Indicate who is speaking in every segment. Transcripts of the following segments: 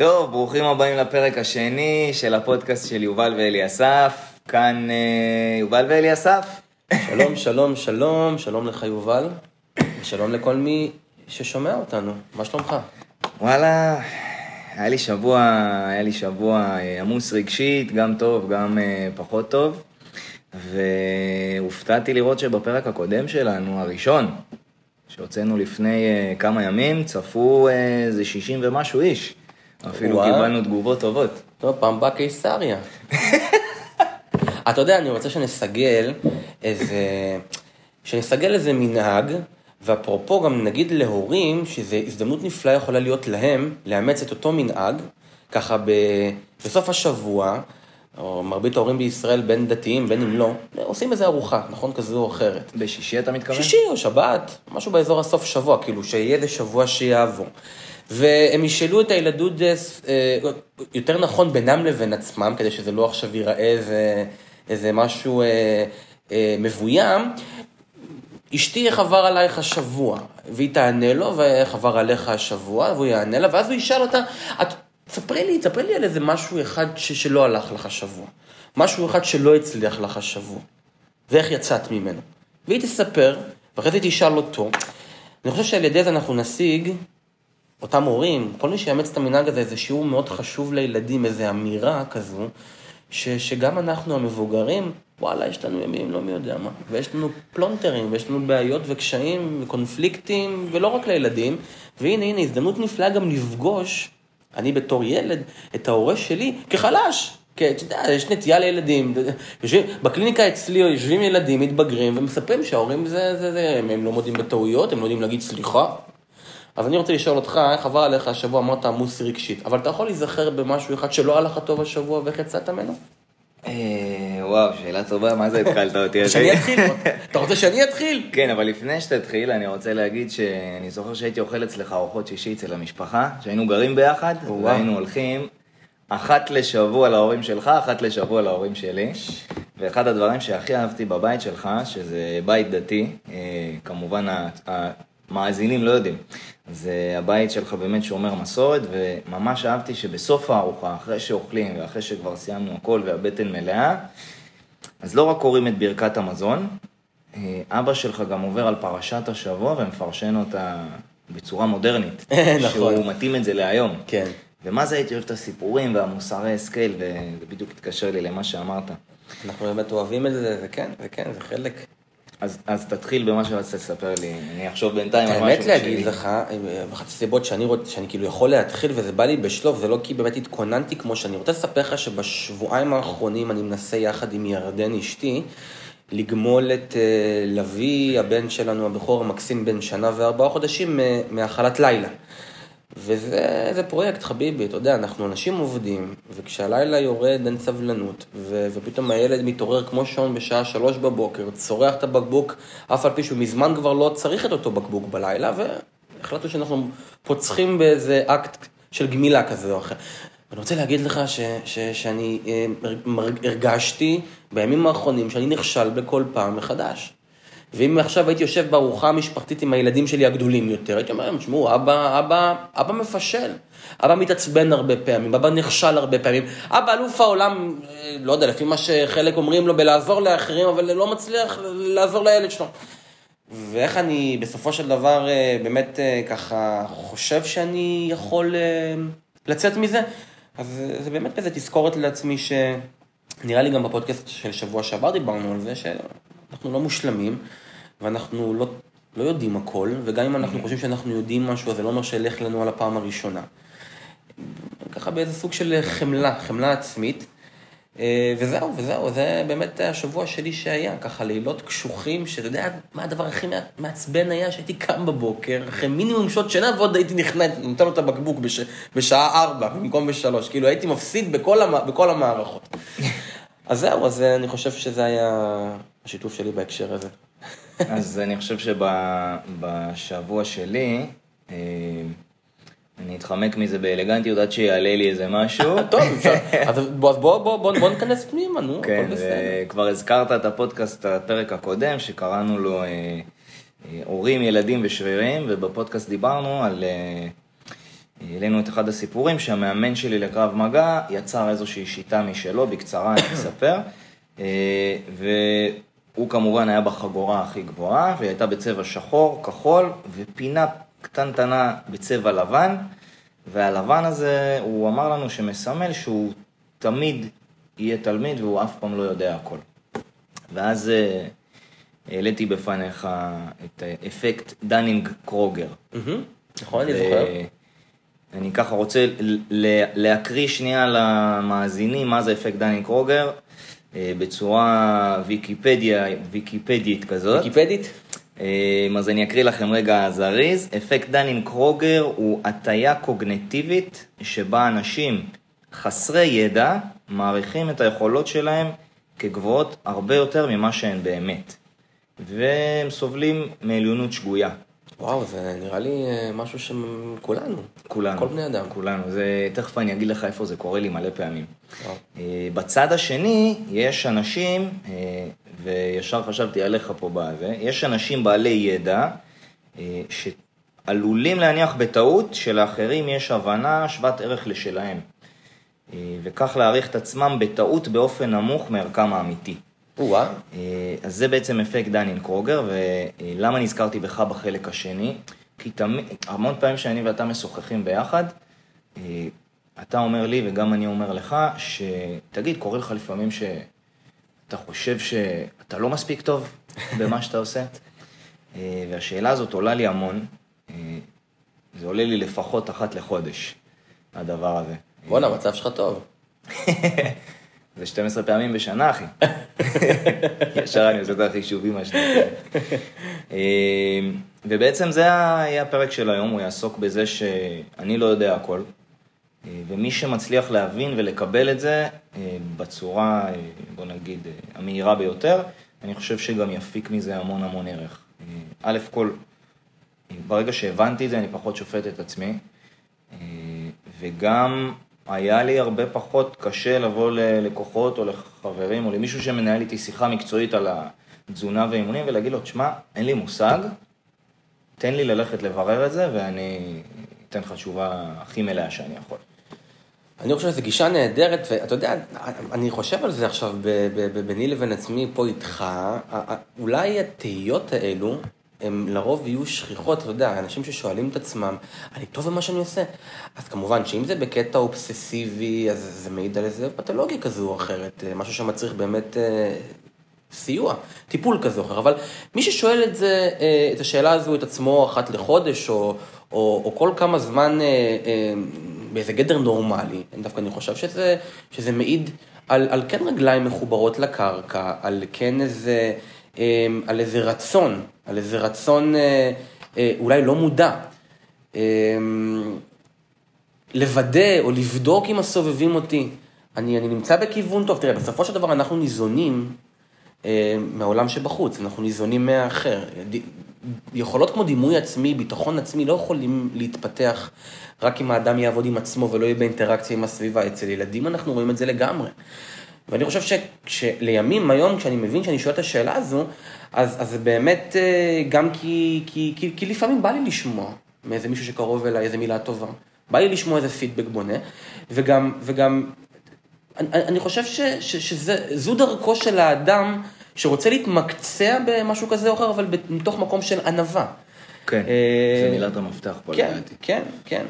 Speaker 1: טוב, ברוכים הבאים לפרק השני של הפודקאסט של יובל ואליסף. כאן אה, יובל ואליסף.
Speaker 2: שלום, שלום, שלום, שלום לך יובל, ושלום לכל מי ששומע אותנו. מה שלומך?
Speaker 1: וואלה, היה לי שבוע, היה לי שבוע אה, עמוס רגשית, גם טוב, גם אה, פחות טוב. והופתעתי לראות שבפרק הקודם שלנו, הראשון, שהוצאנו לפני אה, כמה ימים, צפו אה, איזה 60 ומשהו איש. אפילו. קיבלנו תגובות טובות.
Speaker 2: טוב, פעם באה קיסריה. אתה יודע, אני רוצה שנסגל איזה... שנסגל איזה מנהג, ואפרופו גם נגיד להורים, שזו הזדמנות נפלאה יכולה להיות להם, לאמץ את אותו מנהג, ככה ב... בסוף השבוע, או מרבית ההורים בישראל, בין דתיים, בין אם לא, עושים איזה ארוחה, נכון? כזו או אחרת.
Speaker 1: בשישי אתה מתכוון?
Speaker 2: שישי או שבת, משהו באזור הסוף שבוע, כאילו שיהיה איזה שבוע שיעבור. והם ישאלו את הילדות, אה, אה, יותר נכון בינם לבין עצמם, כדי שזה לא עכשיו ייראה איזה, איזה משהו אה, אה, מבוים. אשתי, איך עבר עלייך השבוע? והיא תענה לו, ואיך עבר עליך השבוע? והוא יענה לה, ואז הוא ישאל אותה, את, ספרי לי, ספרי לי על איזה משהו אחד ש, שלא הלך לך השבוע. משהו אחד שלא הצליח לך השבוע. ואיך יצאת ממנו. והיא תספר, ואחרי זה תשאל אותו. אני חושב שעל ידי זה אנחנו נשיג, אותם הורים, כל מי שיאמץ את המנהג הזה, זה שיעור מאוד חשוב לילדים, איזו אמירה כזו, ש, שגם אנחנו המבוגרים, וואלה, יש לנו ימים לא מי יודע מה, ויש לנו פלונטרים, ויש לנו בעיות וקשיים וקונפליקטים, ולא רק לילדים, והנה, הנה, הזדמנות נפלאה גם לפגוש, אני בתור ילד, את ההורה שלי כחלש. כי אתה יודע, יש נטייה לילדים, יושבים, בקליניקה אצלי יושבים ילדים מתבגרים ומספרים שההורים זה, זה, זה, הם, הם לא מודים בטעויות, הם לא יודעים להגיד סליחה. אז אני רוצה לשאול אותך, איך עבר עליך השבוע, אמרת עמוס רגשית, אבל אתה יכול להיזכר במשהו אחד שלא היה לך טוב השבוע ואיך יצאת ממנו?
Speaker 1: אה, וואו, שאלה טובה, מה זה התחלת אותי?
Speaker 2: שאני אתחיל? אתה רוצה שאני אתחיל?
Speaker 1: כן, אבל לפני שתתחיל, אני רוצה להגיד שאני זוכר שהייתי אוכל אצלך ארוחות שישי אצל המשפחה, שהיינו גרים ביחד. והיינו הולכים אחת לשבוע להורים שלך, אחת לשבוע להורים שלי. ואחד הדברים שהכי אהבתי בבית שלך, שזה בית דתי, אה, כמובן המאזינים לא יודעים, זה הבית שלך באמת שומר מסורת, וממש אהבתי שבסוף הארוחה, אחרי שאוכלים ואחרי שכבר סיימנו הכל והבטן מלאה, אז לא רק קוראים את ברכת המזון, אה, אבא שלך גם עובר על פרשת השבוע ומפרשן אותה בצורה מודרנית.
Speaker 2: נכון.
Speaker 1: שהוא מתאים את זה להיום.
Speaker 2: כן.
Speaker 1: ומה זה הייתי אוהב את הסיפורים והמוסרי השכל, וזה בדיוק התקשר לי למה שאמרת.
Speaker 2: אנחנו באמת אוהבים את זה, זה כן, זה כן, זה חלק.
Speaker 1: אז, אז תתחיל במה שרצית לספר לי, אני אחשוב בינתיים על משהו
Speaker 2: האמת להגיד
Speaker 1: שלי.
Speaker 2: לך, אחת הסיבות שאני רוצה, שאני כאילו יכול להתחיל וזה בא לי בשלוף, זה לא כי באמת התכוננתי כמו שאני רוצה לספר לך שבשבועיים האחרונים אני מנסה יחד עם ירדן אשתי לגמול את אה, לביא, הבן שלנו הבכור המקסים בן שנה וארבעה חודשים אה, מהאכלת לילה. וזה זה פרויקט, חביבי, אתה יודע, אנחנו אנשים עובדים, וכשהלילה יורד אין סבלנות, ו, ופתאום הילד מתעורר כמו שעון בשעה שלוש בבוקר, צורח את הבקבוק, אף על פי שהוא מזמן כבר לא צריך את אותו בקבוק בלילה, והחלטנו שאנחנו פוצחים באיזה אקט של גמילה כזה או אחר. אני רוצה להגיד לך ש, ש, שאני אה, הרגשתי בימים האחרונים שאני נכשל בכל פעם מחדש. ואם עכשיו הייתי יושב בארוחה המשפחתית עם הילדים שלי הגדולים יותר, הייתי אומר להם, תשמעו, אבא, אבא, אבא מפשל. אבא מתעצבן הרבה פעמים, אבא נכשל הרבה פעמים. אבא אלוף העולם, אה, לא יודע, לפי מה שחלק אומרים לו בלעזור לאחרים, אבל לא מצליח לעזור לילד שלו. ואיך אני בסופו של דבר אה, באמת אה, ככה חושב שאני יכול לצאת מזה? אז זה באמת כזה תזכורת לעצמי שנראה לי גם בפודקאסט של שבוע שעבר דיברנו על זה שאנחנו לא מושלמים ואנחנו לא, לא יודעים הכל, וגם אם אנחנו חושבים שאנחנו יודעים משהו, אז זה לא אומר שילך לנו על הפעם הראשונה. ככה באיזה סוג של חמלה, חמלה עצמית. אה, וזהו, וזהו, זה באמת השבוע שלי שהיה, ככה לילות קשוחים, שאתה יודע מה הדבר הכי מע- מעצבן היה? שהייתי קם בבוקר, אחרי מינימום שעות שינה, ועוד הייתי נכנס, נותן לו את הבקבוק בש, בשעה ארבע, במקום בשלוש, כאילו הייתי מפסיד בכל, המ, בכל המערכות. אז זהו, אז אה, אני חושב שזה היה השיתוף שלי בהקשר הזה.
Speaker 1: אז אני חושב שבשבוע שלי, אה, אני אתחמק מזה באלגנטיות עד שיעלה לי איזה משהו.
Speaker 2: טוב, אפשר, אז בוא, בוא, בוא, בוא, בוא ניכנס פנימה, נו,
Speaker 1: כן,
Speaker 2: הכל בסדר.
Speaker 1: וכבר הזכרת את הפודקאסט, הפרק הקודם, שקראנו לו אה, אה, הורים, ילדים ושרירים, ובפודקאסט דיברנו על אה, העלינו את אחד הסיפורים שהמאמן שלי לקרב מגע יצר איזושהי שיטה משלו, בקצרה אני אספר, אה, והוא כמובן היה בחגורה הכי גבוהה, והיא הייתה בצבע שחור, כחול, ופינה קטנטנה בצבע לבן, והלבן הזה, הוא אמר לנו שמסמל שהוא תמיד יהיה תלמיד והוא אף פעם לא יודע הכל. ואז אה, העליתי בפניך את אפקט דנינג קרוגר.
Speaker 2: נכון, אני זוכר.
Speaker 1: אני ככה רוצה להקריא שנייה למאזינים מה זה אפקט דנינג קרוגר אה, בצורה ויקיפדיה, ויקיפדית כזאת.
Speaker 2: ויקיפדית?
Speaker 1: אה, אז אני אקריא לכם רגע זריז. אפקט דנינג קרוגר הוא הטיה קוגניטיבית שבה אנשים חסרי ידע מעריכים את היכולות שלהם כגבוהות הרבה יותר ממה שהן באמת. והם סובלים מעליונות שגויה.
Speaker 2: וואו, זה נראה לי אה, משהו שכולנו.
Speaker 1: כולנו.
Speaker 2: כל בני אדם.
Speaker 1: כולנו. זה, תכף אני אגיד לך איפה זה קורה לי מלא פעמים.
Speaker 2: וואו.
Speaker 1: אה, בצד השני, יש אנשים, אה, וישר חשבתי עליך פה בזה, יש אנשים בעלי ידע, שעלולים להניח בטעות שלאחרים יש הבנה שוות ערך לשלהם. וכך להעריך את עצמם בטעות באופן נמוך מערכם האמיתי.
Speaker 2: או-אה.
Speaker 1: אה, אז זה בעצם אפקט דנין קרוגר, ולמה נזכרתי בך בחלק השני? כי תמיד, המון פעמים שאני ואתה משוחחים ביחד, אה, אתה אומר לי וגם אני אומר לך, שתגיד, קורה לך לפעמים שאתה חושב שאתה לא מספיק טוב במה שאתה עושה? אה, והשאלה הזאת עולה לי המון, זה עולה לי לפחות אחת לחודש, הדבר הזה.
Speaker 2: בואנה, המצב שלך טוב.
Speaker 1: זה 12 פעמים בשנה, אחי. ישר אני עושה את החישובים מה שאתה ובעצם זה יהיה הפרק של היום, הוא יעסוק בזה שאני לא יודע הכל, אה, ומי שמצליח להבין ולקבל את זה אה, בצורה, אה, בוא נגיד, המהירה ביותר, אני חושב שגם יפיק מזה המון המון ערך. א' כל, ברגע שהבנתי את זה, אני פחות שופט את עצמי, וגם היה לי הרבה פחות קשה לבוא ללקוחות או לחברים או למישהו שמנהל איתי שיחה מקצועית על התזונה ואימונים ולהגיד לו, תשמע, אין לי מושג, תן לי ללכת לברר את זה ואני אתן לך תשובה הכי מלאה שאני יכול.
Speaker 2: אני חושב שזו גישה נהדרת, ואתה יודע, אני חושב על זה עכשיו ביני לבין עצמי פה איתך, אולי התהיות האלו, הם לרוב יהיו שכיחות, אתה יודע, אנשים ששואלים את עצמם, אני טוב במה שאני עושה? אז כמובן שאם זה בקטע אובססיבי, אז זה מעיד על איזה פתולוגיה כזו או אחרת, אה, משהו שמצריך באמת אה, סיוע, טיפול כזה או אחר, אבל מי ששואל את זה, אה, את השאלה הזו את עצמו אחת לחודש, או, או, או כל כמה זמן אה, אה, באיזה גדר נורמלי, דווקא אני חושב שזה, שזה מעיד על, על כן רגליים מחוברות לקרקע, על כן איזה, אה, על איזה רצון, על איזה רצון אה, אה, אולי לא מודע. אה, לוודא או לבדוק אם הסובבים אותי. אני, אני נמצא בכיוון טוב. תראה, בסופו של דבר אנחנו ניזונים אה, מהעולם שבחוץ, אנחנו ניזונים מהאחר. ד, יכולות כמו דימוי עצמי, ביטחון עצמי, לא יכולים להתפתח רק אם האדם יעבוד עם עצמו ולא יהיה באינטראקציה עם הסביבה. אצל ילדים אנחנו רואים את זה לגמרי. ואני חושב שלימים, היום, כשאני מבין שאני שואל את השאלה הזו, אז, אז זה באמת אה, גם כי, כי, כי, כי לפעמים בא לי לשמוע מאיזה מישהו שקרוב אליי איזה מילה טובה. בא לי לשמוע איזה פידבק בונה, וגם, וגם אני, אני חושב ש, ש, שזו דרכו של האדם שרוצה להתמקצע במשהו כזה או אחר, אבל מתוך מקום של ענווה.
Speaker 1: כן,
Speaker 2: אה,
Speaker 1: זה מילת המפתח פה
Speaker 2: כן,
Speaker 1: לדעתי.
Speaker 2: כן, כן.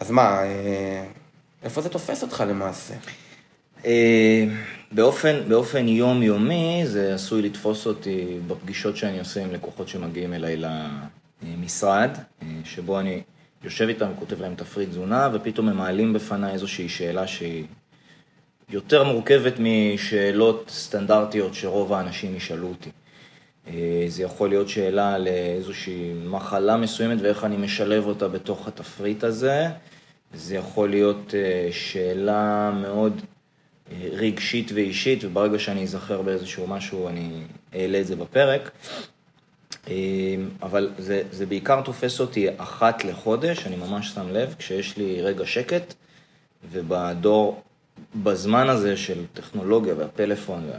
Speaker 2: אז מה, אה, איפה זה תופס אותך למעשה?
Speaker 1: אה, באופן, באופן יומיומי זה עשוי לתפוס אותי בפגישות שאני עושה עם לקוחות שמגיעים אליי למשרד, אה, שבו אני יושב איתם וכותב להם תפריט תזונה, ופתאום הם מעלים בפניי איזושהי שאלה שהיא יותר מורכבת משאלות סטנדרטיות שרוב האנשים ישאלו אותי. אה, זה יכול להיות שאלה על איזושהי מחלה מסוימת ואיך אני משלב אותה בתוך התפריט הזה. זה יכול להיות אה, שאלה מאוד רגשית ואישית, וברגע שאני אזכר באיזשהו משהו, אני אעלה את זה בפרק. אה, אבל זה, זה בעיקר תופס אותי אחת לחודש, אני ממש שם לב, כשיש לי רגע שקט, ובדור, בזמן הזה של טכנולוגיה והפלאפון, וה-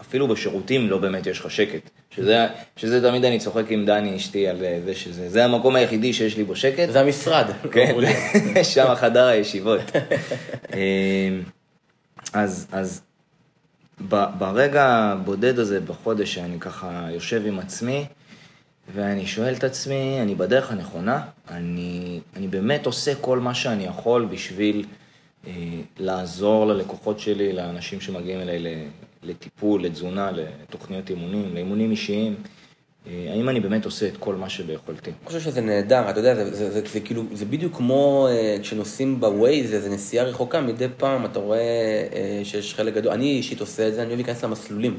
Speaker 1: אפילו בשירותים לא באמת יש לך שקט. שזה, שזה תמיד אני צוחק עם דני אשתי על אה, זה שזה, זה המקום היחידי שיש לי בו שקט.
Speaker 2: זה המשרד.
Speaker 1: כן, שם חדר הישיבות. אז, אז ב, ברגע הבודד הזה בחודש שאני ככה יושב עם עצמי, ואני שואל את עצמי, אני בדרך הנכונה? אני, אני באמת עושה כל מה שאני יכול בשביל אה, לעזור ללקוחות שלי, לאנשים שמגיעים אליי לטיפול, לתזונה, לתוכניות אימונים, לאימונים אישיים. אה, האם אני באמת עושה את כל מה שביכולתי?
Speaker 2: אני חושב שזה נהדר, אתה יודע, זה, זה, זה, זה כאילו, זה בדיוק כמו uh, כשנוסעים בווייז, איזה נסיעה רחוקה, מדי פעם אתה רואה uh, שיש חלק גדול, אני אישית עושה את זה, אני אוהב להיכנס למסלולים.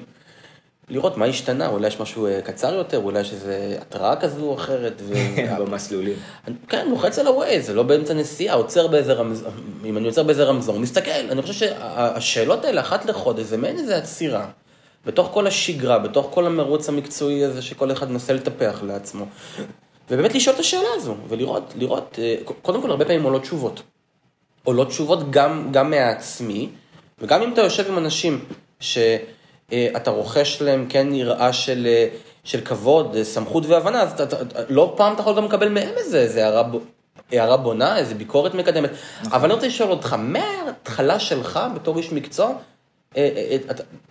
Speaker 2: לראות מה השתנה, אולי יש משהו קצר יותר, אולי יש איזו התראה כזו או אחרת. ו...
Speaker 1: במסלולים.
Speaker 2: כן, לוחץ על הווייז, זה לא באמצע נסיעה, עוצר באיזה רמזור, אם אני עוצר באיזה רמזור, מסתכל, אני חושב שהשאלות האלה, אחת לחודש, זה מעין איזה עצירה. בתוך כל השגרה, בתוך כל המרוץ המקצועי הזה שכל אחד מנסה לטפח לעצמו. ובאמת לשאול את השאלה הזו, ולראות, לראות, אה, קודם כל הרבה פעמים עולות תשובות. עולות תשובות גם, גם מהעצמי, וגם אם אתה יושב עם אנשים שאתה רוכש להם כן יראה של, אה, של כבוד, אה, סמכות והבנה, אז אתה, אתה, לא פעם אתה יכול גם לקבל מהם איזה, איזה הערה, הערה בונה, איזה ביקורת מקדמת. נכון. אבל אני רוצה לשאול אותך, מההתחלה שלך בתור איש מקצוע,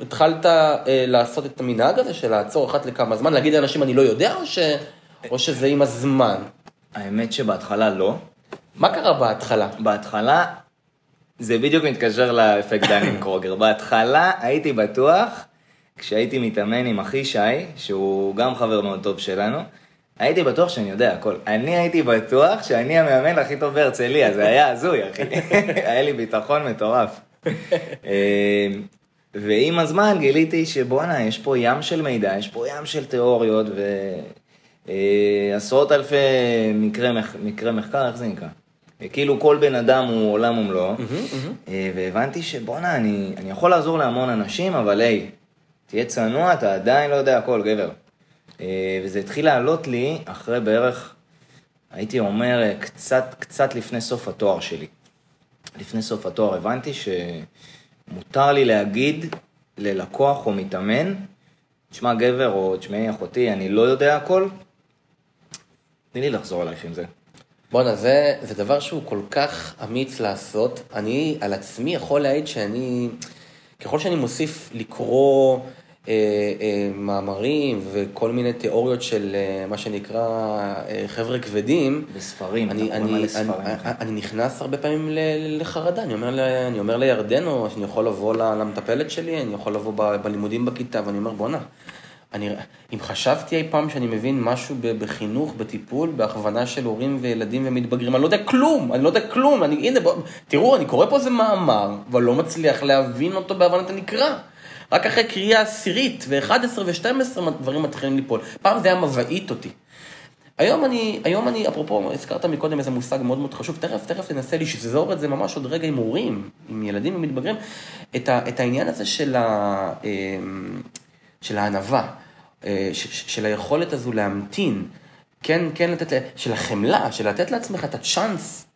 Speaker 2: התחלת לעשות את המנהג הזה של לעצור אחת לכמה זמן, להגיד לאנשים אני לא יודע, או, שזה עם הזמן?
Speaker 1: האמת שבהתחלה לא.
Speaker 2: מה קרה בהתחלה?
Speaker 1: בהתחלה, זה בדיוק מתקשר לאפקט דנין קרוגר. בהתחלה הייתי בטוח, כשהייתי מתאמן עם אחי שי, שהוא גם חבר מאוד טוב שלנו, הייתי בטוח שאני יודע הכל. אני הייתי בטוח שאני המאמן הכי טוב בהרצליה, זה היה הזוי, אחי. היה לי ביטחון מטורף. אמ, ועם הזמן גיליתי שבואנה, יש פה ים של מידע, יש פה ים של תיאוריות ועשרות אה, אלפי מקרי, מקרי מחקר, איך זה נקרא? כאילו כל בן אדם הוא עולם ומלואו, אה, והבנתי שבואנה, אני, אני יכול לעזור להמון אנשים, אבל היי, תהיה צנוע, אתה עדיין לא יודע הכל, גבר. אה, וזה התחיל לעלות לי אחרי בערך, הייתי אומר, קצת, קצת לפני סוף התואר שלי. לפני סוף התואר הבנתי שמותר לי להגיד ללקוח או מתאמן, תשמע גבר או תשמעי אחותי, אני לא יודע הכל, תני לי לחזור אלייך עם זה.
Speaker 2: בואנה, זה, זה דבר שהוא כל כך אמיץ לעשות. אני על עצמי יכול להעיד שאני, ככל שאני מוסיף לקרוא מאמרים וכל מיני תיאוריות של אה, מה שנקרא חבר'ה כבדים.
Speaker 1: בספרים,
Speaker 2: אני, אתה אני. אני, אני, אני נכנס הרבה פעמים לחרדה, אני אומר, אני אומר לירדן, או שאני יכול לבוא למטפלת שלי, אני יכול לבוא ב, בלימודים בכיתה, ואני אומר, בואנה, אני, אם חשבתי אי פעם שאני מבין משהו בחינוך, בטיפול, בהכוונה של הורים וילדים ומתבגרים, אני לא יודע כלום, אני לא יודע כלום, אני, הנה, בוא, תראו, אני קורא פה איזה מאמר, אבל לא מצליח להבין אותו בהבנת הנקרא. רק אחרי קריאה עשירית ו-11 ו-12 דברים מתחילים ליפול. פעם זה היה מבעית אותי. היום אני, היום אני, אפרופו, הזכרת מקודם איזה מושג מאוד מאוד חשוב, תכף, תכף תנסה לשזור את זה ממש עוד רגע עם הורים, עם ילדים ומתבגרים, את, ה, את העניין הזה של, ה, אמ, של הענווה, אה, של היכולת הזו להמתין, כן, כן לתת, של החמלה, של לתת לעצמך את הצ'אנס,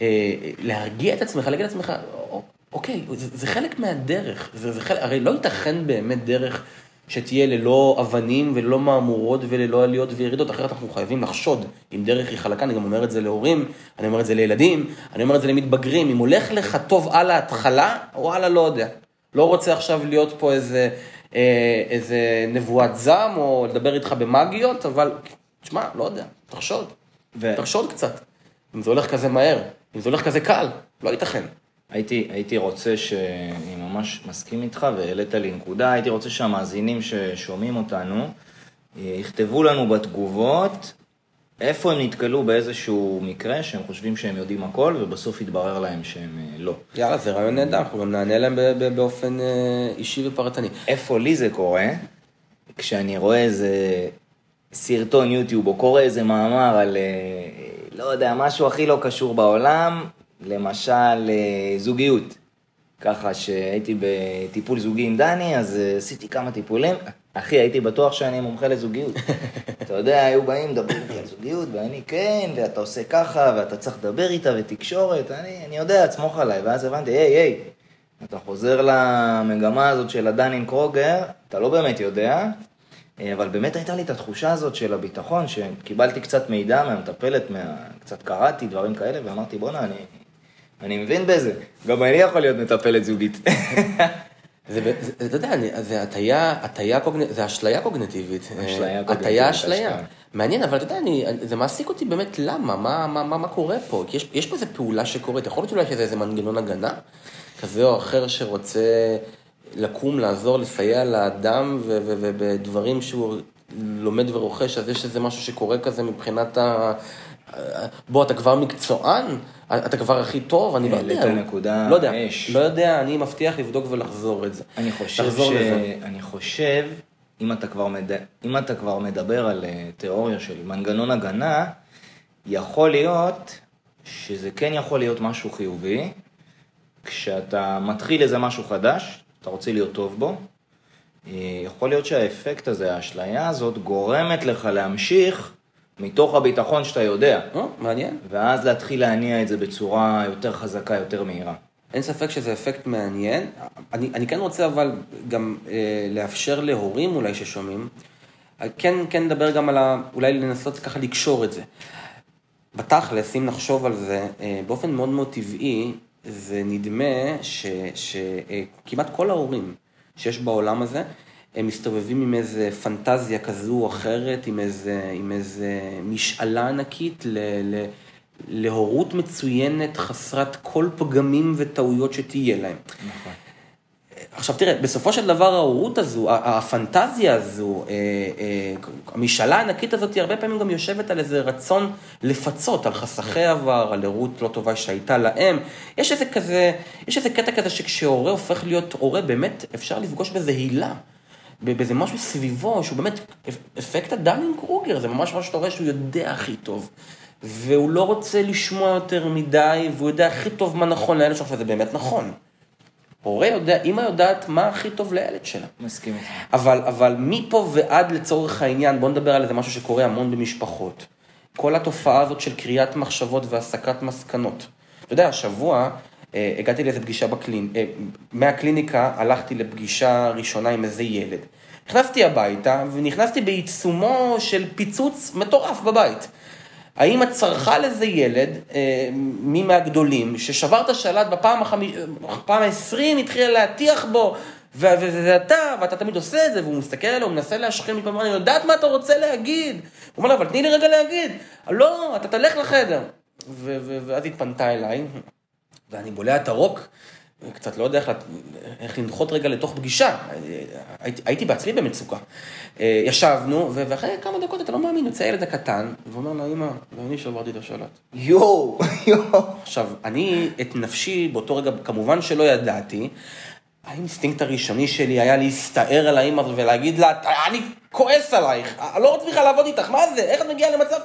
Speaker 2: אה, להרגיע את עצמך, להגיד לעצמך, אוקיי, זה, זה חלק מהדרך, זה, זה חלק, הרי לא ייתכן באמת דרך שתהיה ללא אבנים וללא מהמורות וללא עליות וירידות, אחרת אנחנו חייבים לחשוד אם דרך היא חלקה, אני גם אומר את זה להורים, אני אומר את זה לילדים, אני אומר את זה למתבגרים, אם הולך לך טוב על ההתחלה, וואלה, לא יודע. לא רוצה עכשיו להיות פה איזה, אה, איזה נבואת זעם או לדבר איתך במאגיות, אבל תשמע, לא יודע, תחשוד, ו... תחשוד קצת. אם זה הולך כזה מהר, אם זה הולך כזה קל, לא ייתכן.
Speaker 1: הייתי, הייתי רוצה, שאני ממש מסכים איתך והעלית לי נקודה, הייתי רוצה שהמאזינים ששומעים אותנו אה, יכתבו לנו בתגובות איפה הם נתקלו באיזשהו מקרה שהם חושבים שהם יודעים הכל ובסוף יתברר להם שהם אה, לא.
Speaker 2: יאללה, זה רעיון נהדר, אנחנו גם נענה להם באופן אה, אישי ופרטני.
Speaker 1: איפה לי זה קורה? כשאני רואה איזה סרטון יוטיוב או קורא איזה מאמר על, לא יודע, משהו הכי לא קשור בעולם, למשל אה, זוגיות. ככה שהייתי בטיפול זוגי עם דני, אז אה, עשיתי כמה טיפולים. אחי, הייתי בטוח שאני מומחה לזוגיות. אתה יודע, היו באים, מדברים איתי על זוגיות, ואני כן, ואתה עושה ככה, ואתה צריך לדבר איתה, ותקשורת, אני, אני יודע, תסמוך עליי. ואז הבנתי, היי, היי, אתה חוזר למגמה הזאת של הדנין קרוגר, אתה לא באמת יודע, אה, אבל באמת הייתה לי את התחושה הזאת של הביטחון, שקיבלתי קצת מידע מהמטפלת, מה... קצת קראתי, דברים כאלה, ואמרתי, בואנה, אני, אני מבין בזה, גם אני יכול להיות מטפלת זוגית.
Speaker 2: זה, אתה יודע, אני- זה הטיה, הטיה קוגנ... זה אשליה קוגנטיבית.
Speaker 1: אשליה
Speaker 2: אה,
Speaker 1: קוגניטיבית,
Speaker 2: הטיה אשליה. מעניין, אבל אתה יודע, אני, זה מעסיק אותי באמת למה, מה, מה, מה, מה קורה פה? כי יש, יש פה איזו פעולה שקורית, יכול להיות אולי שזה איזה מנגנון הגנה כזה או אחר שרוצה לקום, לעזור, לסייע לאדם, ובדברים שהוא לומד ורוכש, אז יש איזה משהו שקורה כזה מבחינת ה... בוא, אתה כבר מקצוען? אתה כבר הכי טוב? אני לא
Speaker 1: העלית
Speaker 2: יודע.
Speaker 1: נקודה
Speaker 2: לא יודע,
Speaker 1: אש.
Speaker 2: לא יודע, אני מבטיח לבדוק ולחזור את זה.
Speaker 1: אני חושב ש...
Speaker 2: לזה.
Speaker 1: אני חושב, אם אתה כבר, מד... אם אתה כבר מדבר על אה, תיאוריה של מנגנון הגנה, יכול להיות שזה כן יכול להיות משהו חיובי, כשאתה מתחיל איזה משהו חדש, אתה רוצה להיות טוב בו, אה, יכול להיות שהאפקט הזה, האשליה הזאת, גורמת לך להמשיך מתוך הביטחון שאתה יודע,
Speaker 2: אה, מעניין.
Speaker 1: ואז להתחיל להניע את זה בצורה יותר חזקה, יותר מהירה.
Speaker 2: אין ספק שזה אפקט מעניין. אני, אני כן רוצה אבל גם אה, לאפשר להורים אולי ששומעים, אה, כן, כן לדבר גם על ה... אולי לנסות ככה לקשור את זה. בתכלס, אם נחשוב על זה, אה, באופן מאוד מאוד טבעי, זה נדמה שכמעט כל ההורים שיש בעולם הזה, הם מסתובבים עם איזה פנטזיה כזו או אחרת, עם איזה, עם איזה משאלה ענקית ל, ל, להורות מצוינת, חסרת כל פגמים וטעויות שתהיה להם.
Speaker 1: נכון.
Speaker 2: עכשיו תראה, בסופו של דבר ההורות הזו, הפנטזיה הזו, אה, אה, המשאלה הענקית הזאת, היא הרבה פעמים גם יושבת על איזה רצון לפצות על חסכי עבר, על הורות לא טובה שהייתה להם. יש איזה כזה, יש איזה קטע כזה שכשהורה הופך להיות הורה, באמת אפשר לפגוש בזה הילה. באיזה משהו סביבו, שהוא באמת אפקט הדנינג קרוגר, זה ממש מה שאתה רואה שהוא יודע הכי טוב. והוא לא רוצה לשמוע יותר מדי, והוא יודע הכי טוב מה נכון לילד שלך, וזה באמת נכון. הורה יודע, אימא יודעת מה הכי טוב לילד שלה.
Speaker 1: מסכים איתך.
Speaker 2: אבל, אבל מפה ועד לצורך העניין, בוא נדבר על איזה משהו שקורה המון במשפחות. כל התופעה הזאת של קריאת מחשבות והסקת מסקנות. אתה יודע, השבוע הגעתי לאיזה פגישה בקלינ... אה, מהקליניקה הלכתי לפגישה ראשונה עם איזה ילד. נכנסתי הביתה ונכנסתי בעיצומו של פיצוץ מטורף בבית. האמא צרחה לזה ילד, אה, מי מהגדולים, ששבר את השלט בפעם העשרים, התחילה להטיח בו, ו- וזה אתה, ואתה תמיד עושה את זה, והוא מסתכל עליו, הוא מנסה להשחיל מפעם, אני יודעת מה אתה רוצה להגיד. הוא אומר לו, אבל תני לי רגע להגיד. לא, אתה תלך לחדר. ו- ו- ואז היא פנתה אליי, ואני בולע את הרוק, קצת לא יודע איך, איך לנחות רגע לתוך פגישה. הייתי, הייתי בעצמי במצוקה. אה, ישבנו, ואחרי כמה דקות, אתה לא מאמין, יוצא הילד הקטן, ואומר לה, אמא, ואני שברתי את השלט.
Speaker 1: יואו, יואו.
Speaker 2: עכשיו, אני את נפשי באותו רגע, כמובן שלא ידעתי, האינסטינקט הראשוני שלי היה להסתער על האמא ולהגיד לה, אני כועס עלייך, אני לא רוצה בכלל לעבוד איתך, מה זה, איך את מגיעה למצב...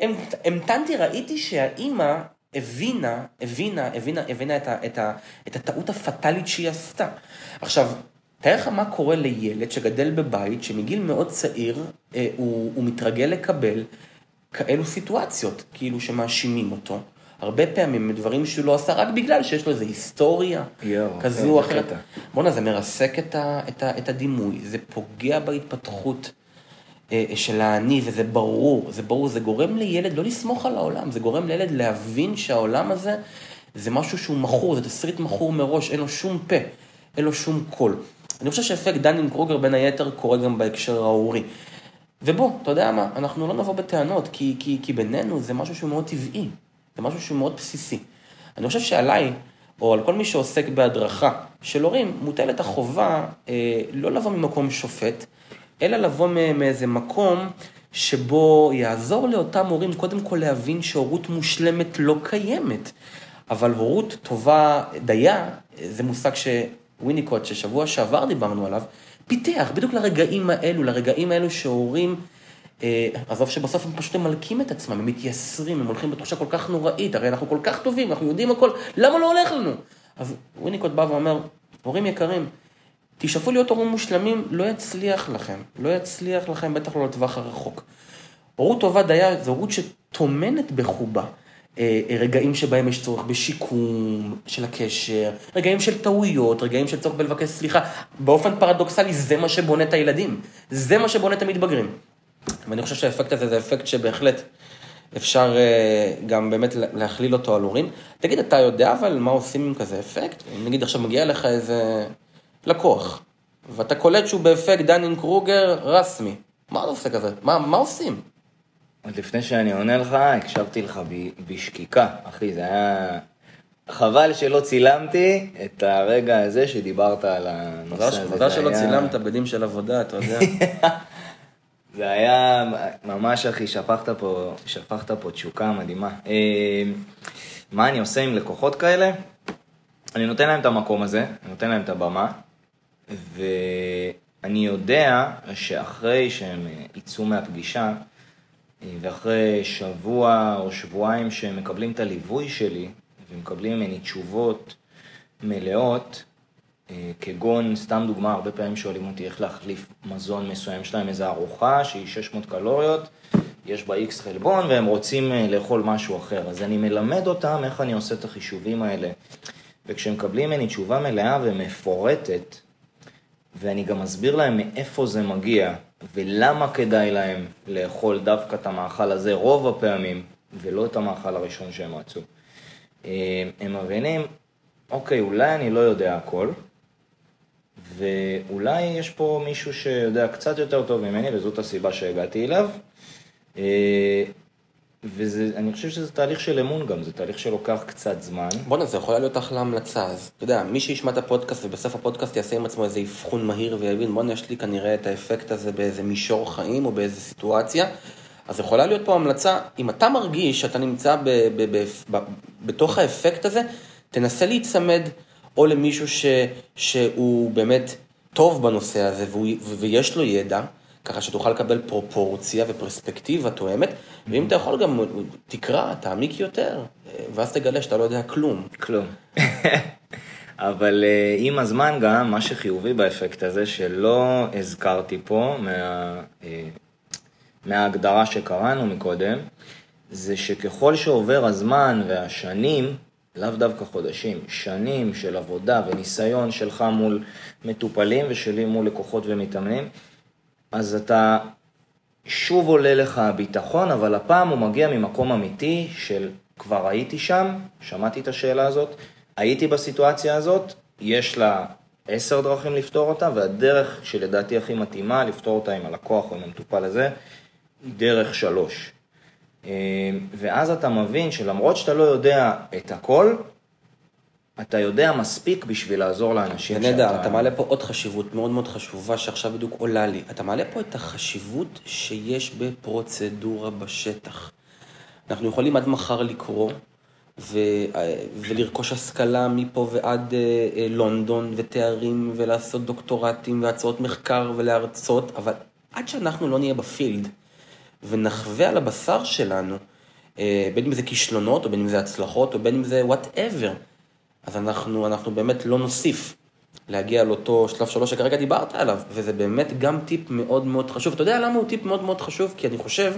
Speaker 2: המת- המתנתי, ראיתי שהאימא הבינה, הבינה, הבינה, הבינה את, ה, את, ה, את הטעות הפטאלית שהיא עשתה. עכשיו, תאר לך מה קורה לילד שגדל בבית, שמגיל מאוד צעיר, אה, הוא, הוא מתרגל לקבל כאלו סיטואציות, כאילו שמאשימים אותו. הרבה פעמים מדברים שהוא לא עשה רק בגלל שיש לו איזו היסטוריה
Speaker 1: יואו,
Speaker 2: כזו
Speaker 1: זה
Speaker 2: או אחרת. בואנה, זה מרסק את, ה, את, ה, את הדימוי, זה פוגע בהתפתחות של האני, וזה ברור, זה ברור, זה גורם לילד לא לסמוך על העולם, זה גורם לילד להבין שהעולם הזה זה משהו שהוא מכור, זה תסריט מכור מראש, אין לו שום פה, אין לו שום קול. אני חושב שאפקט דנינג קרוגר בין היתר קורה גם בהקשר ההורי. ובוא, אתה יודע מה, אנחנו לא נבוא בטענות, כי, כי, כי בינינו זה משהו שהוא מאוד טבעי, זה משהו שהוא מאוד בסיסי. אני חושב שעליי, או על כל מי שעוסק בהדרכה של הורים, מוטלת החובה אה, לא לבוא ממקום שופט, אלא לבוא מאיזה מקום שבו יעזור לאותם הורים קודם כל להבין שהורות מושלמת לא קיימת. אבל הורות טובה דייה, זה מושג שוויניקוט, ששבוע שעבר דיברנו עליו, פיתח בדיוק לרגעים האלו, לרגעים האלו שהורים, אה, עזוב שבסוף הם פשוט ממלכים את עצמם, הם מתייסרים, הם הולכים בתחושה כל כך נוראית, הרי אנחנו כל כך טובים, אנחנו יודעים הכל, למה לא הולך לנו? אז וויניקוט בא ואומר, הורים יקרים, תשאפו להיות הורים מושלמים, לא יצליח לכם. לא יצליח לכם, בטח לא לטווח הרחוק. הורות טובה דייה זו הורות שטומנת בחובה אה, רגעים שבהם יש צורך בשיקום של הקשר, רגעים של טעויות, רגעים של צורך בלבקש סליחה. באופן פרדוקסלי זה מה שבונה את הילדים, זה מה שבונה את המתבגרים. ואני חושב שהאפקט הזה זה אפקט שבהחלט אפשר אה, גם באמת להכליל אותו על הורים. תגיד, אתה יודע אבל מה עושים עם כזה אפקט? נגיד עכשיו מגיע לך איזה לקוח, ואתה קולט שהוא באפקט דנינג קרוגר רסמי, מה אתה עושה כזה? מה, מה עושים?
Speaker 1: עוד לפני שאני עונה לך, הקשבתי לך בשקיקה, אחי, זה היה... חבל שלא צילמתי את הרגע הזה שדיברת על הנושא הזה.
Speaker 2: מזל שלא היה... צילמת בדים של עבודה, אתה יודע.
Speaker 1: זה היה ממש, אחי, שפכת פה, שפכת פה תשוקה מדהימה. אה, מה אני עושה עם לקוחות כאלה? אני נותן להם את המקום הזה, אני נותן להם את הבמה, ואני יודע שאחרי שהם יצאו מהפגישה, ואחרי שבוע או שבועיים שהם מקבלים את הליווי שלי, ומקבלים ממני תשובות מלאות, אה, כגון, סתם דוגמה, הרבה פעמים שואלים אותי איך להחליף מזון מסוים, יש להם איזו ארוחה שהיא 600 קלוריות, יש בה איקס חלבון והם רוצים אה, לאכול משהו אחר. אז אני מלמד אותם איך אני עושה את החישובים האלה. וכשהם מקבלים ממני תשובה מלאה ומפורטת, ואני גם מסביר להם מאיפה זה מגיע, ולמה כדאי להם לאכול דווקא את המאכל הזה רוב הפעמים, ולא את המאכל הראשון שהם רצו. אה, הם מבינים, אוקיי, אולי אני לא יודע הכל, ואולי יש פה מישהו שיודע קצת יותר טוב ממני, וזאת הסיבה שהגעתי אליו. ואני חושב שזה תהליך של אמון גם, זה תהליך שלוקח קצת זמן.
Speaker 2: בואנה, זה יכול להיות אחלה המלצה, אז אתה יודע, מי שישמע את הפודקאסט ובסוף הפודקאסט יעשה עם עצמו איזה אבחון מהיר ויבין, בואנה, יש לי כנראה את האפקט הזה באיזה מישור חיים או באיזה סיטואציה, אז יכולה להיות פה המלצה, אם אתה מרגיש שאתה נמצא ב, ב, ב, ב, בתוך האפקט הזה, תנסה להיצמד או למישהו ש, שהוא באמת טוב בנושא הזה והוא, ויש לו ידע, ככה שתוכל לקבל פרופורציה ופרספקטיבה תואמת, ואם אתה יכול גם, תקרא, תעמיק יותר, ואז תגלה שאתה לא יודע כלום.
Speaker 1: כלום. אבל uh, עם הזמן גם, מה שחיובי באפקט הזה, שלא הזכרתי פה מה, uh, מההגדרה שקראנו מקודם, זה שככל שעובר הזמן והשנים, לאו דווקא חודשים, שנים של עבודה וניסיון שלך מול מטופלים ושלי מול לקוחות ומתאמנים, אז אתה שוב עולה לך הביטחון, אבל הפעם הוא מגיע ממקום אמיתי של כבר הייתי שם, שמעתי את השאלה הזאת, הייתי בסיטואציה הזאת, יש לה עשר דרכים לפתור אותה, והדרך שלדעתי הכי מתאימה לפתור אותה עם הלקוח או עם המטופל הזה, היא דרך שלוש. אה, ואז אתה מבין שלמרות שאתה לא יודע את הכל, אתה יודע מספיק בשביל לעזור לאנשים
Speaker 2: שאתה... נהדר, אתה מעלה פה עוד חשיבות מאוד מאוד חשובה שעכשיו בדיוק עולה לי. אתה מעלה פה את החשיבות שיש בפרוצדורה בשטח. אנחנו יכולים עד מחר לקרוא ו... ולרכוש השכלה מפה ועד אה, אה, לונדון ותארים ולעשות דוקטורטים והצעות מחקר ולהרצות, אבל עד שאנחנו לא נהיה ב field ונחווה על הבשר שלנו, אה, בין אם זה כישלונות או בין אם זה הצלחות או בין אם זה whatever, אז אנחנו, אנחנו באמת לא נוסיף להגיע לאותו שלב שלוש שכרגע דיברת עליו, וזה באמת גם טיפ מאוד מאוד חשוב. אתה יודע למה הוא טיפ מאוד מאוד חשוב? כי אני חושב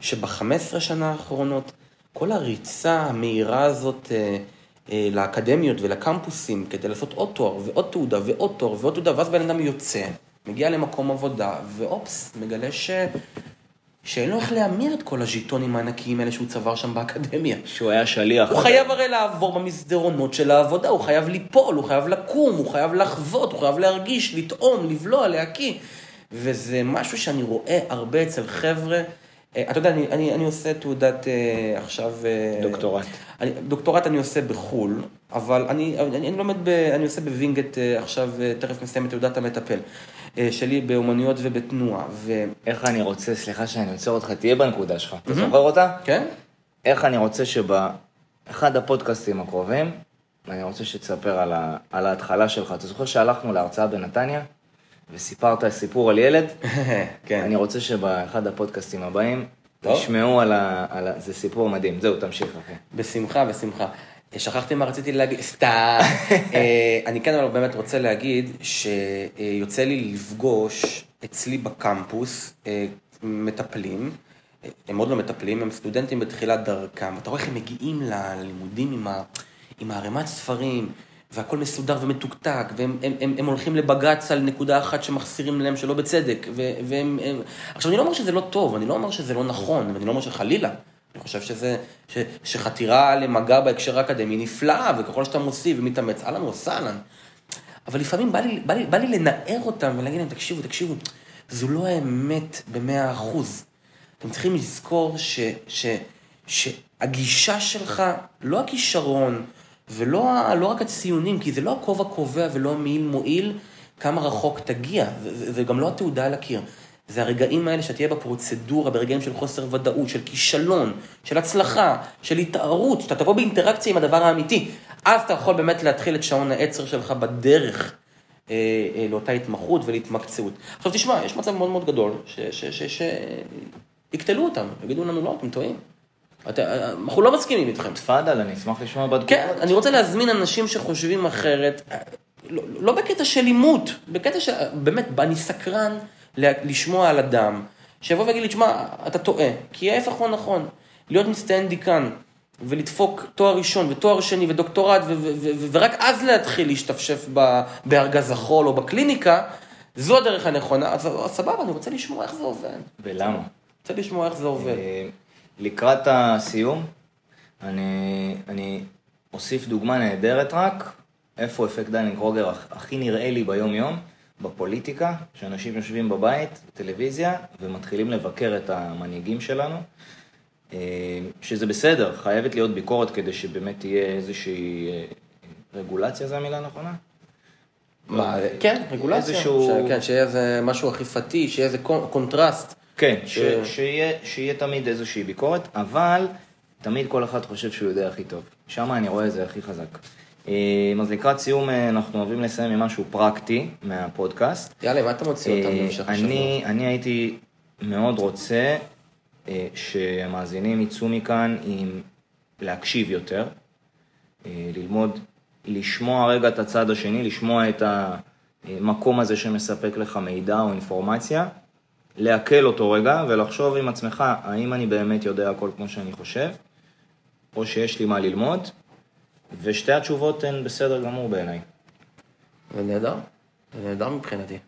Speaker 2: שב-15 שנה האחרונות, כל הריצה המהירה הזאת אה, אה, לאקדמיות ולקמפוסים, כדי לעשות עוד תואר ועוד תעודה ועוד תואר ועוד תעודה, ואז בן אדם יוצא, מגיע למקום עבודה, ואופס, מגלה ש... שאין לו איך להמיר את כל הז'יטונים הענקיים האלה שהוא צבר שם באקדמיה.
Speaker 1: שהוא היה שליח.
Speaker 2: הוא חייב הרי לעבור במסדרונות של העבודה, הוא חייב ליפול, הוא חייב לקום, הוא חייב לחוות, הוא חייב להרגיש, לטעום, לבלוע, להקיא. וזה משהו שאני רואה הרבה אצל חבר'ה. אה, אתה יודע, אני, אני, אני עושה תעודת uh, עכשיו...
Speaker 1: Uh, דוקטורט.
Speaker 2: אני, דוקטורט אני עושה בחו"ל, אבל אני, אני, אני לומד, ב, אני עושה בווינגייט uh, עכשיו, uh, תכף מסיים את תעודת המטפל. אה, שלי באומנויות ובתנועה. ו...
Speaker 1: איך אני רוצה, סליחה שאני עוצר אותך, תהיה בנקודה שלך. אתה זוכר אותה?
Speaker 2: כן.
Speaker 1: איך אני רוצה שבאחד הפודקאסטים הקרובים, אני רוצה שתספר על, ה... על ההתחלה שלך. אתה זוכר שהלכנו להרצאה בנתניה, וסיפרת סיפור על ילד?
Speaker 2: כן.
Speaker 1: אני רוצה שבאחד הפודקאסטים הבאים, תשמעו על ה... על ה... זה סיפור מדהים. זהו, תמשיך, אחי.
Speaker 2: בשמחה, בשמחה. שכחתי מה רציתי להגיד, סתם. אה, אני כן אבל באמת רוצה להגיד שיוצא לי לפגוש אצלי בקמפוס אה, מטפלים, הם עוד לא מטפלים, הם סטודנטים בתחילת דרכם, אתה רואה איך הם מגיעים ללימודים עם, ה, עם הערימת ספרים, והכל מסודר ומתוקתק, והם הם, הם, הם הולכים לבג"ץ על נקודה אחת שמחסירים להם שלא בצדק, ו, והם... הם... עכשיו, אני לא אומר שזה לא טוב, אני לא אומר שזה לא נכון, אני לא אומר שחלילה. חושב שזה, ש, שחתירה למגע בהקשר האקדמי נפלאה, וככל שאתה מוסיף ומתאמץ, אהלן וסהלן. אבל לפעמים בא לי, בא, לי, בא לי לנער אותם ולהגיד להם, תקשיבו, תקשיבו, זו לא האמת במאה אחוז. אתם צריכים לזכור ש, ש, שהגישה שלך, לא הכישרון, ולא לא רק הציונים, כי זה לא הכובע קובע ולא מעיל מועיל כמה רחוק תגיע, זה, זה, זה גם לא התעודה על הקיר. זה הרגעים האלה שאתה תהיה בפרוצדורה, ברגעים של חוסר ודאות, של כישלון, של הצלחה, של התערות, שאתה תבוא באינטראקציה עם הדבר האמיתי. אז אתה יכול באמת להתחיל את שעון העצר שלך בדרך אה, אה, לאותה התמחות ולהתמקצעות. עכשיו תשמע, יש מצב מאוד מאוד גדול, שיקטלו אותם, יגידו לנו, לא, אתם טועים. את, אנחנו לא מסכימים איתכם.
Speaker 1: תפאדל, אני אשמח לשמוע בתגובות.
Speaker 2: כן, אני רוצה להזמין אנשים שחושבים אחרת, לא, לא בקטע של עימות, בקטע של, באמת, אני סקרן לשמוע על אדם, שיבוא ויגיד לי, תשמע, אתה טועה, כי ההפך הוא נכון. להיות מצטיין דיקן ולדפוק תואר ראשון ותואר שני ודוקטורט, ורק אז להתחיל להשתפשף בארגז החול או בקליניקה, זו הדרך הנכונה. אז סבבה, אני רוצה לשמוע איך זה עובד.
Speaker 1: ולמה?
Speaker 2: רוצה לשמוע איך זה עובד.
Speaker 1: אה, לקראת הסיום, אני, אני אוסיף דוגמה נהדרת רק, איפה אפקט דאנינג קרוגר הכי נראה לי ביום-יום, בפוליטיקה, שאנשים יושבים בבית, בטלוויזיה, ומתחילים לבקר את המנהיגים שלנו, אה, שזה בסדר, חייבת להיות ביקורת כדי שבאמת תהיה איזושהי אה, רגולציה, זו המילה הנכונה?
Speaker 2: מה, כן, רגולציה, איזשהו... ש... כן, שיהיה איזה משהו אכיפתי, שיהיה איזה קונטרסט.
Speaker 1: כן, ש... שיהיה, שיהיה תמיד איזושהי ביקורת, אבל תמיד כל אחד חושב שהוא יודע הכי טוב. שם אני רואה את זה הכי חזק. אה, אז לקראת סיום אנחנו אוהבים לסיים עם משהו פרקטי מהפודקאסט.
Speaker 2: יאללה, מה אתה מוציא אותם במשך
Speaker 1: השבוע? אני, הייתי מאוד רוצה אה, שהמאזינים יצאו מכאן עם להקשיב יותר, אה, ללמוד, לשמוע רגע את הצד השני, לשמוע את המקום הזה שמספק לך מידע או אינפורמציה, לעכל אותו רגע ולחשוב עם עצמך, האם אני באמת יודע הכל כמו שאני חושב, או שיש לי מה ללמוד, ושתי התשובות הן בסדר גמור בעיניי.
Speaker 2: זה נהדר, זה נהדר מבחינתי.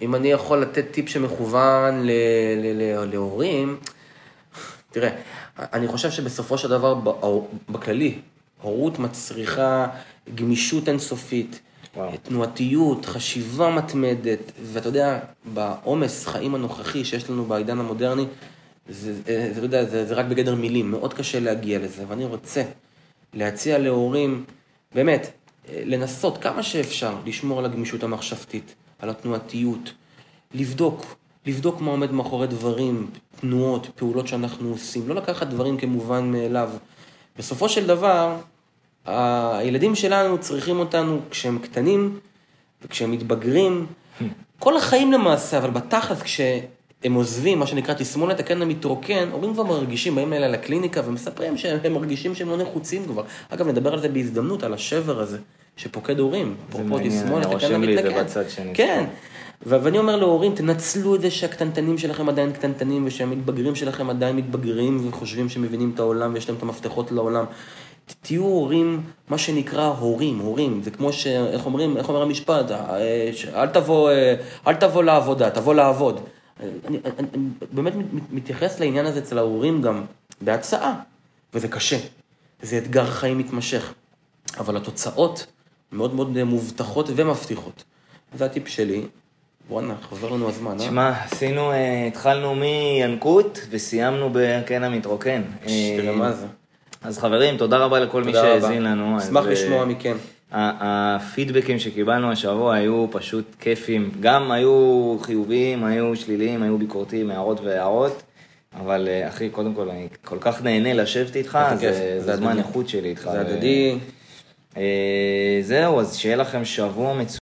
Speaker 2: אם אני יכול לתת טיפ שמכוון להורים, תראה, אני חושב שבסופו של דבר, בכללי, הורות מצריכה גמישות אינסופית, וואו. תנועתיות, חשיבה מתמדת, ואתה יודע, בעומס חיים הנוכחי שיש לנו בעידן המודרני, זה, זה, זה, זה, זה, זה רק בגדר מילים, מאוד קשה להגיע לזה, ואני רוצה להציע להורים, באמת, לנסות כמה שאפשר לשמור על הגמישות המחשבתית, על התנועתיות, לבדוק, לבדוק מה עומד מאחורי דברים, תנועות, פעולות שאנחנו עושים, לא לקחת דברים כמובן מאליו. בסופו של דבר, הילדים שלנו צריכים אותנו כשהם קטנים וכשהם מתבגרים, כל החיים למעשה, אבל בתכלס כשהם עוזבים, מה שנקרא תסמונת הקן המתרוקן, הורים כבר מרגישים, באים אליי לקליניקה ומספרים שהם מרגישים שהם לא נחוצים כבר. אגב, נדבר על זה בהזדמנות, על השבר הזה שפוקד הורים.
Speaker 1: אפרופו תסמונת הקן המתרוקן.
Speaker 2: כן. ואני אומר להורים, תנצלו את זה שהקטנטנים שלכם עדיין קטנטנים ושהמתבגרים שלכם עדיין מתבגרים וחושבים שהם מבינים את העולם ויש להם את המפתחות לעולם. תהיו הורים, מה שנקרא הורים, הורים, זה כמו ש... איך אומרים, איך אומר המשפט? אה, אל תבוא, אה, אל תבוא לעבודה, תבוא לעבוד. אני, אני, אני באמת מתייחס לעניין הזה אצל ההורים גם בהצעה, וזה קשה. זה אתגר חיים מתמשך. אבל התוצאות מאוד מאוד מובטחות ומבטיחות. זה הטיפ שלי. וואנה, חוזר לנו הזמן, אה?
Speaker 1: תשמע, עשינו, אה, התחלנו מינקות וסיימנו בקן המתרוקן.
Speaker 2: תראה מה זה.
Speaker 1: אז חברים, תודה רבה לכל מי שהאזין לנו.
Speaker 2: אשמח לשמוע מכם.
Speaker 1: הפידבקים שקיבלנו השבוע היו פשוט כיפים. גם היו חיוביים, היו שליליים, היו ביקורתיים, הערות והערות. אבל אה, אחי, קודם כל, אני כל כך נהנה לשבת איתך, זה זמן איכות שלי איתך.
Speaker 2: זה הדדי.
Speaker 1: אה, זהו, אז שיהיה לכם שבוע מצוין.